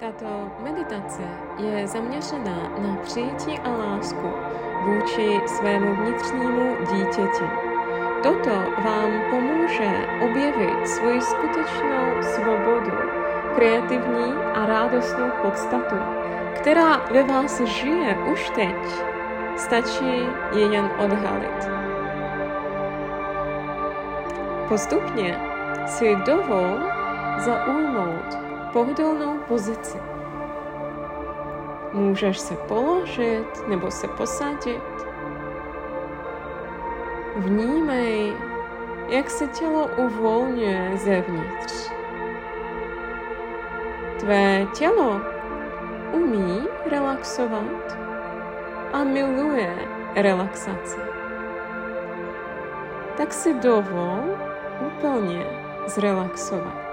Tato meditace je zaměřena na přijetí a lásku vůči svému vnitřnímu dítěti. Toto vám pomůže objevit svoji skutečnou svobodu, kreativní a radostnou podstatu, která ve vás žije už teď. Stačí je jen odhalit. Postupně si dovol zaujmout pohodlnou pozici. Můžeš se položit nebo se posadit. Vnímej, jak se tělo uvolňuje zevnitř. Tvé tělo umí relaxovat a miluje relaxaci. Tak si dovol úplně zrelaxovat.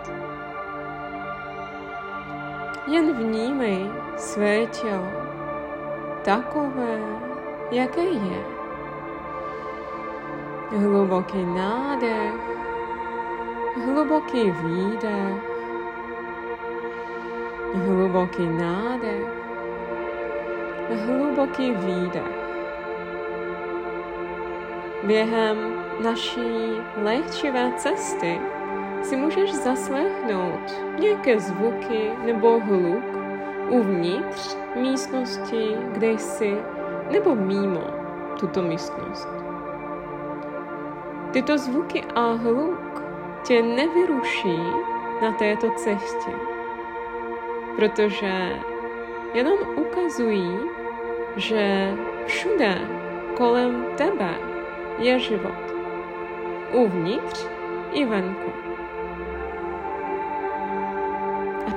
Jen vnímej své tělo takové, jaké je. Hluboký nádech, hluboký výdech, hluboký nádech, hluboký výdech. Během naší léčivé cesty si můžeš zaslechnout nějaké zvuky nebo hluk uvnitř místnosti, kde jsi, nebo mimo tuto místnost. Tyto zvuky a hluk tě nevyruší na této cestě, protože jenom ukazují, že všude kolem tebe je život. Uvnitř i venku.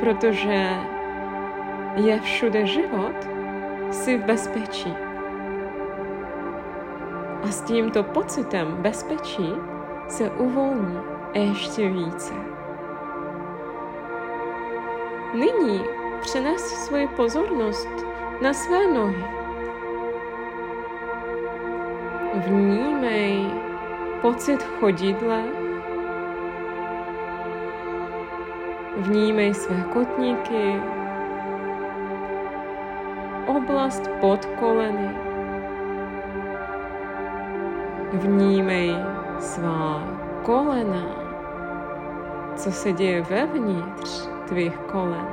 Protože je všude život, jsi v bezpečí. A s tímto pocitem bezpečí se uvolní ještě více. Nyní přenes svoji pozornost na své nohy. Vnímej pocit chodidla Vnímej své kotníky, oblast pod koleny. Vnímej svá kolena, co se děje vevnitř tvých kolen.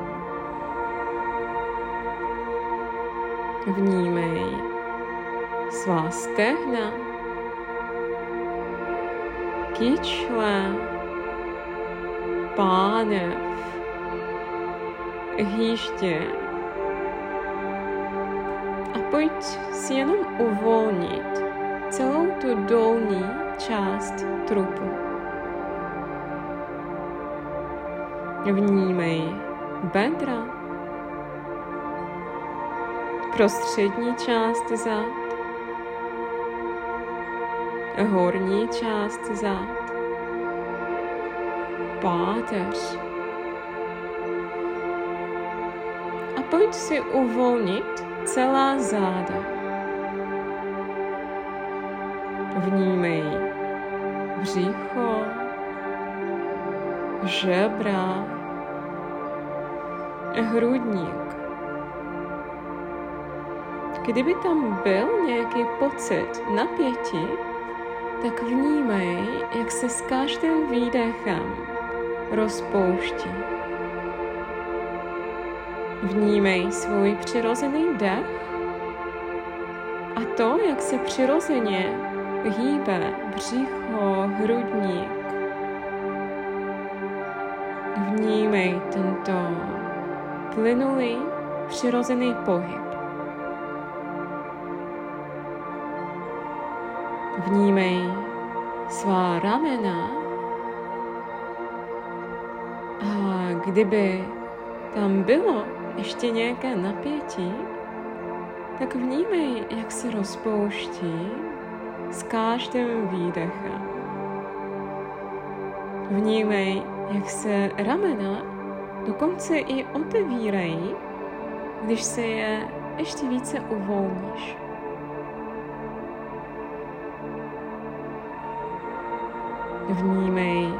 Vnímej svá stehna, kyčle, pánev, hýště. A pojď si jenom uvolnit celou tu dolní část trupu. Vnímej bedra, prostřední část zad, horní část zad, páteř, pojď si uvolnit celá záda. Vnímej břicho, žebra, hrudník. Kdyby tam byl nějaký pocit napětí, tak vnímej, jak se s každým výdechem rozpouští. Vnímej svůj přirozený dech a to, jak se přirozeně hýbe břicho, hrudník. Vnímej tento plynulý, přirozený pohyb. Vnímej svá ramena a kdyby tam bylo ještě nějaké napětí, tak vnímej, jak se rozpouští s každým výdechem. Vnímej, jak se ramena dokonce i otevírají, když se je ještě více uvolníš. Vnímej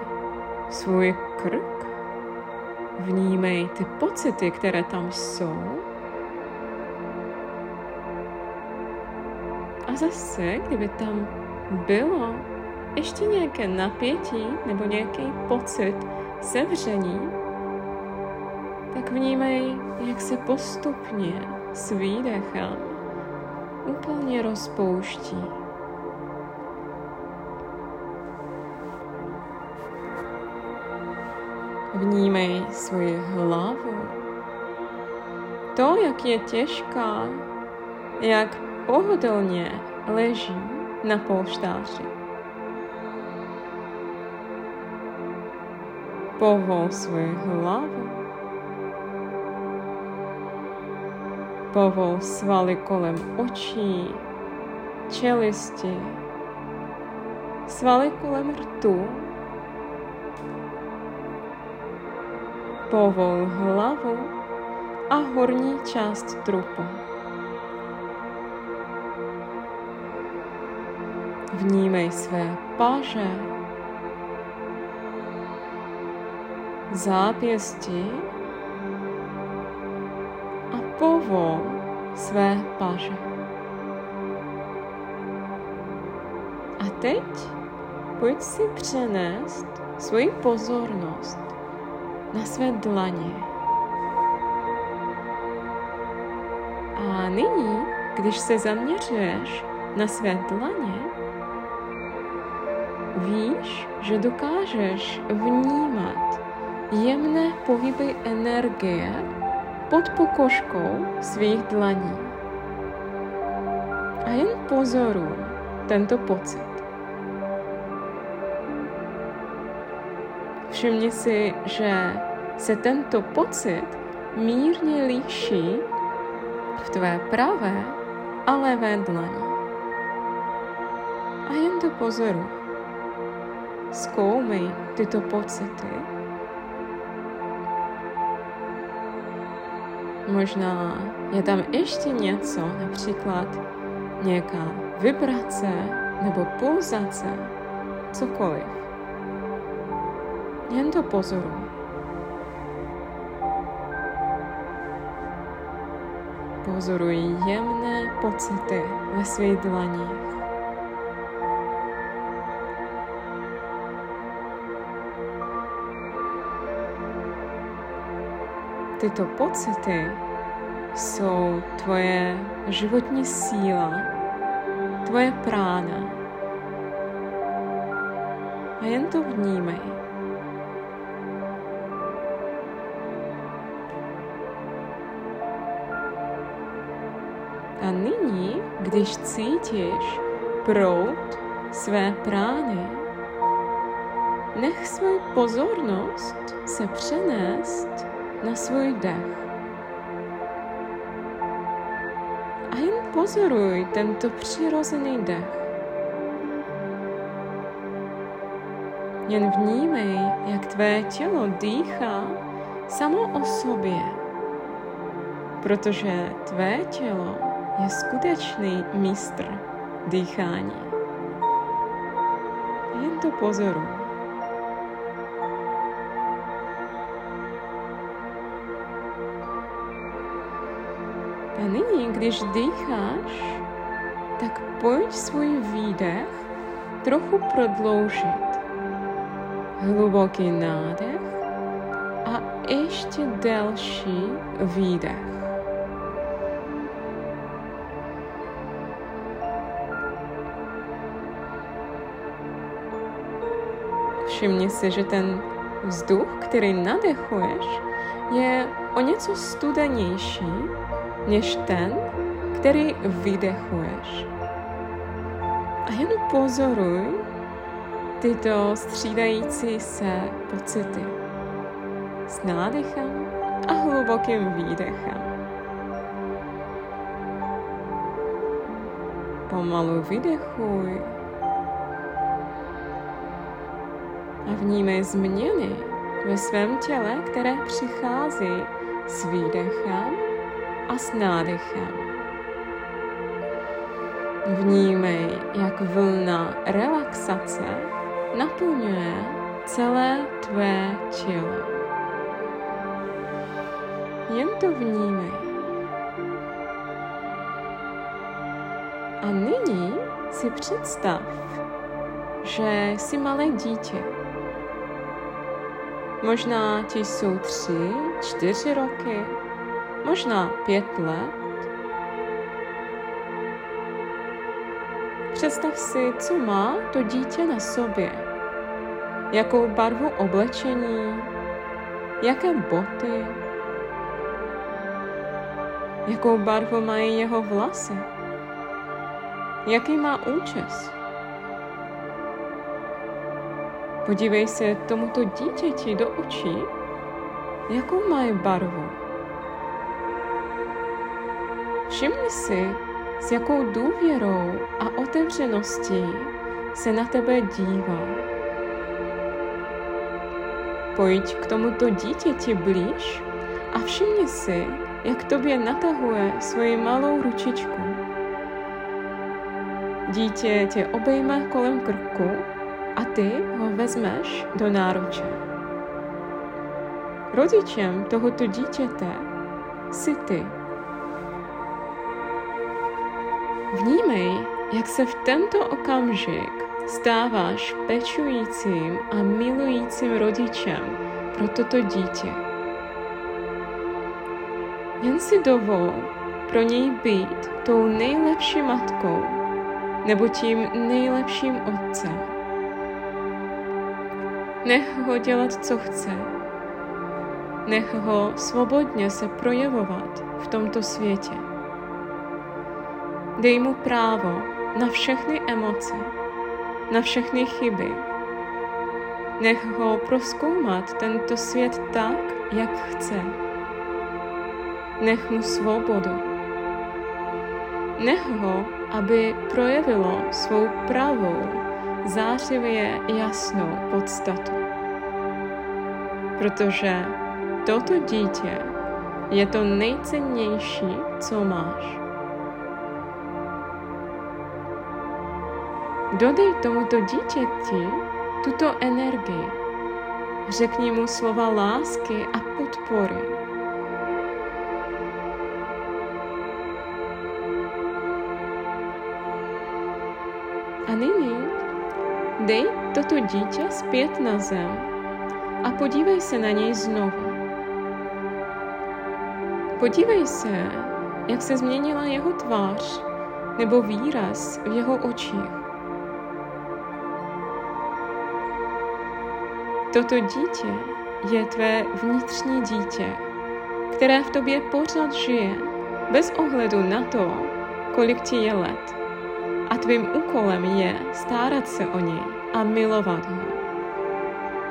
svůj krk, Vnímej ty pocity, které tam jsou. A zase, kdyby tam bylo ještě nějaké napětí nebo nějaký pocit sevření, tak vnímej, jak se postupně s výdechem úplně rozpouští. Vnímej svoji hlavu. To, jak je těžká, jak pohodlně leží na polštáři. Povol svoji hlavu. Povol svaly kolem očí, čelisti, svaly kolem rtu, povol hlavu a horní část trupu. Vnímej své páže, zápěstí a povol své paže. A teď pojď si přenést svoji pozornost na své dlaně. A nyní, když se zaměřuješ na své dlaně, víš, že dokážeš vnímat jemné pohyby energie pod pokožkou svých dlaní. A jen pozoruj tento pocit. Všimni si, že se tento pocit mírně líší v tvé pravé a levé dlani. A jen to pozoruj. Zkoumej tyto pocity. Možná je tam ještě něco, například nějaká vibrace nebo pulzace, cokoliv. Jen to pozoruj. Pozoruj jemné pocity ve svých dlaních. Tyto pocity jsou tvoje životní síla, tvoje prána. A jen to vnímej. A nyní, když cítíš proud své prány, nech svou pozornost se přenést na svůj dech. A jen pozoruj tento přirozený dech. Jen vnímej, jak tvé tělo dýchá samo o sobě, protože tvé tělo je skutečný mistr dýchání. Jen to pozoruj. A nyní, když dýcháš, tak pojď svůj výdech trochu prodloužit. Hluboký nádech a ještě delší výdech. Všimni si, že ten vzduch, který nadechuješ, je o něco studenější než ten, který vydechuješ. A jen pozoruj tyto střídající se pocity s nádechem a hlubokým výdechem. Pomalu vydechuj a vnímej změny ve svém těle, které přichází s výdechem a s nádechem. Vnímej, jak vlna relaxace naplňuje celé tvé tělo. jen to vnímej. A nyní si představ, že jsi malé dítě. Možná ti jsou tři, čtyři roky, možná pět let. Představ si, co má to dítě na sobě. Jakou barvu oblečení, jaké boty, jakou barvu mají jeho vlasy, jaký má účes. Podívej se tomuto dítěti do očí, jakou mají barvu. Všimni si, s jakou důvěrou a otevřeností se na tebe dívá. Pojď k tomuto dítěti blíž a všimni si, jak tobě natahuje svoji malou ručičku. Dítě tě obejme kolem krku a ty ho vezmeš do náruče. Rodičem tohoto dítěte jsi ty. Vnímej, jak se v tento okamžik stáváš pečujícím a milujícím rodičem pro toto dítě. Jen si dovol pro něj být tou nejlepší matkou nebo tím nejlepším otcem. Nech ho dělat, co chce. Nech ho svobodně se projevovat v tomto světě. Dej mu právo na všechny emoce, na všechny chyby. Nech ho proskoumat tento svět tak, jak chce. Nech mu svobodu. Nech ho, aby projevilo svou pravou, zářivě jasnou podstatu. Protože toto dítě je to nejcennější, co máš. Dodej tomuto dítěti tuto energii. Řekni mu slova lásky a podpory. A nyní dej toto dítě zpět na zem a podívej se na něj znovu. Podívej se, jak se změnila jeho tvář nebo výraz v jeho očích. Toto dítě je tvé vnitřní dítě, které v tobě pořád žije, bez ohledu na to, kolik ti je let. A tvým úkolem je starat se o něj a milovat ho.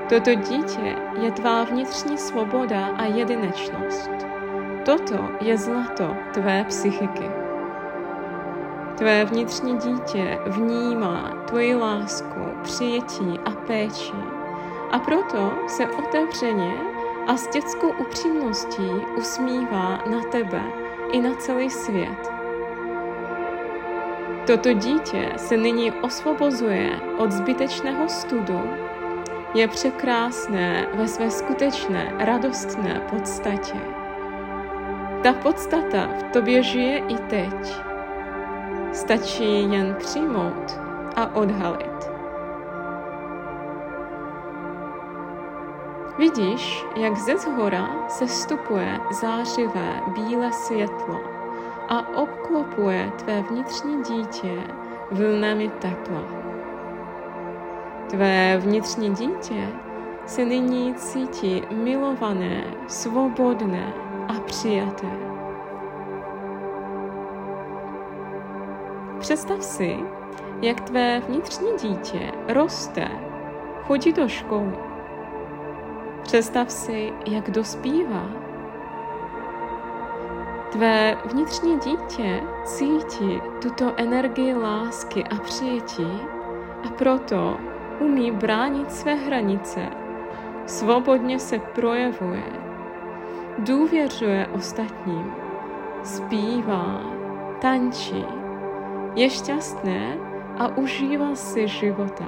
Toto dítě je tvá vnitřní svoboda a jedinečnost. Toto je zlato tvé psychiky. Tvé vnitřní dítě vnímá tvoji lásku, přijetí a péči a proto se otevřeně a s dětskou upřímností usmívá na tebe i na celý svět. Toto dítě se nyní osvobozuje od zbytečného studu, je překrásné ve své skutečné radostné podstatě. Ta podstata v tobě žije i teď. Stačí jen přijmout a odhalit. Vidíš, jak ze zhora se stupuje zářivé bílé světlo a obklopuje tvé vnitřní dítě vlnami tepla. Tvé vnitřní dítě se nyní cítí milované, svobodné a přijaté. Představ si, jak tvé vnitřní dítě roste, chodí do školy, Představ si, jak dospívá. Tvé vnitřní dítě cítí tuto energii lásky a přijetí a proto umí bránit své hranice, svobodně se projevuje, důvěřuje ostatním, zpívá, tančí, je šťastné a užívá si života.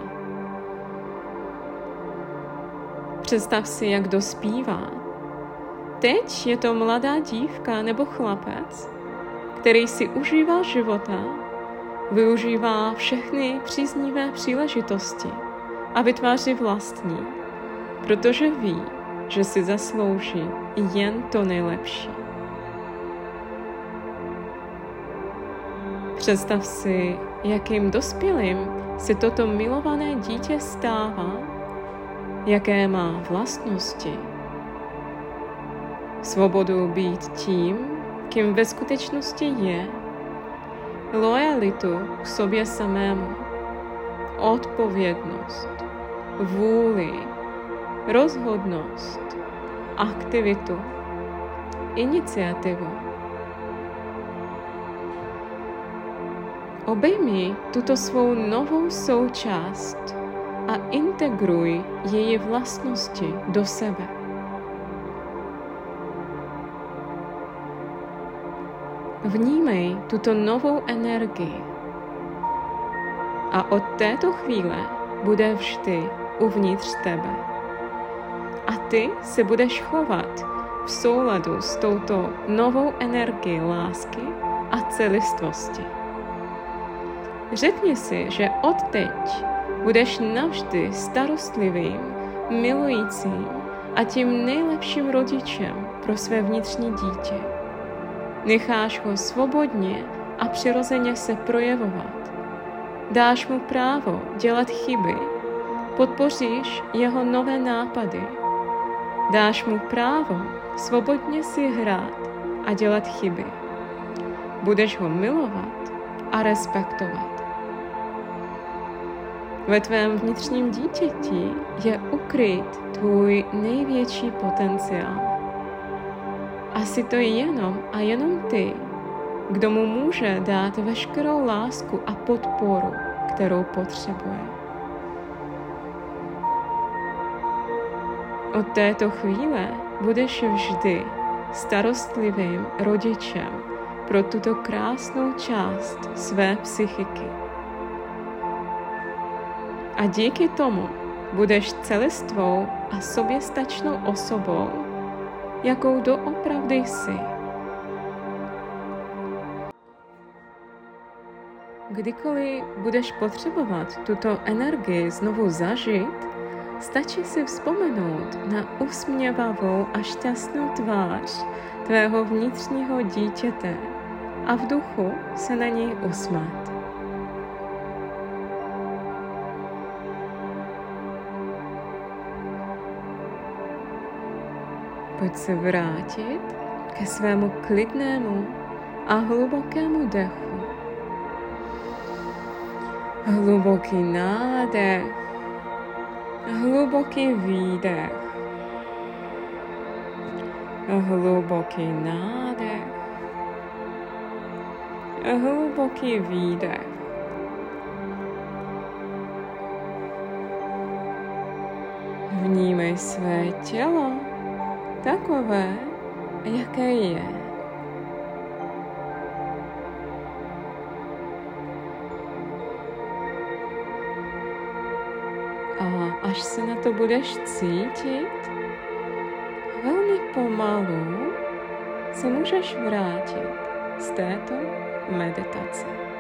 Představ si, jak dospívá. Teď je to mladá dívka nebo chlapec, který si užívá života, využívá všechny příznivé příležitosti a vytváří vlastní, protože ví, že si zaslouží jen to nejlepší. Představ si, jakým dospělým se toto milované dítě stává, jaké má vlastnosti. Svobodu být tím, kým ve skutečnosti je, lojalitu k sobě samému, odpovědnost, vůli, rozhodnost, aktivitu, iniciativu. Obejmi tuto svou novou součást a integruj její vlastnosti do sebe. Vnímej tuto novou energii a od této chvíle bude vždy uvnitř tebe. A ty se budeš chovat v souladu s touto novou energií lásky a celistvosti. Řekni si, že od teď budeš navždy starostlivým, milujícím a tím nejlepším rodičem pro své vnitřní dítě. Necháš ho svobodně a přirozeně se projevovat. Dáš mu právo dělat chyby podpoříš jeho nové nápady. Dáš mu právo svobodně si hrát a dělat chyby. Budeš ho milovat a respektovat. Ve tvém vnitřním dítěti je ukryt tvůj největší potenciál. Asi to je jenom a jenom ty, kdo mu může dát veškerou lásku a podporu, kterou potřebuje. Od této chvíle budeš vždy starostlivým rodičem pro tuto krásnou část své psychiky. A díky tomu budeš celistvou a soběstačnou osobou, jakou doopravdy jsi. Kdykoliv budeš potřebovat tuto energii znovu zažít, Stačí si vzpomenout na usměvavou a šťastnou tvář tvého vnitřního dítěte a v duchu se na něj usmát. Pojď se vrátit ke svému klidnému a hlubokému dechu. Hluboký nádech Hluboký výdech. Hluboký nádech. Hluboký výdech. Vnímej své tělo takové, jaké je. A až se na to budeš cítit, velmi pomalu se můžeš vrátit z této meditace.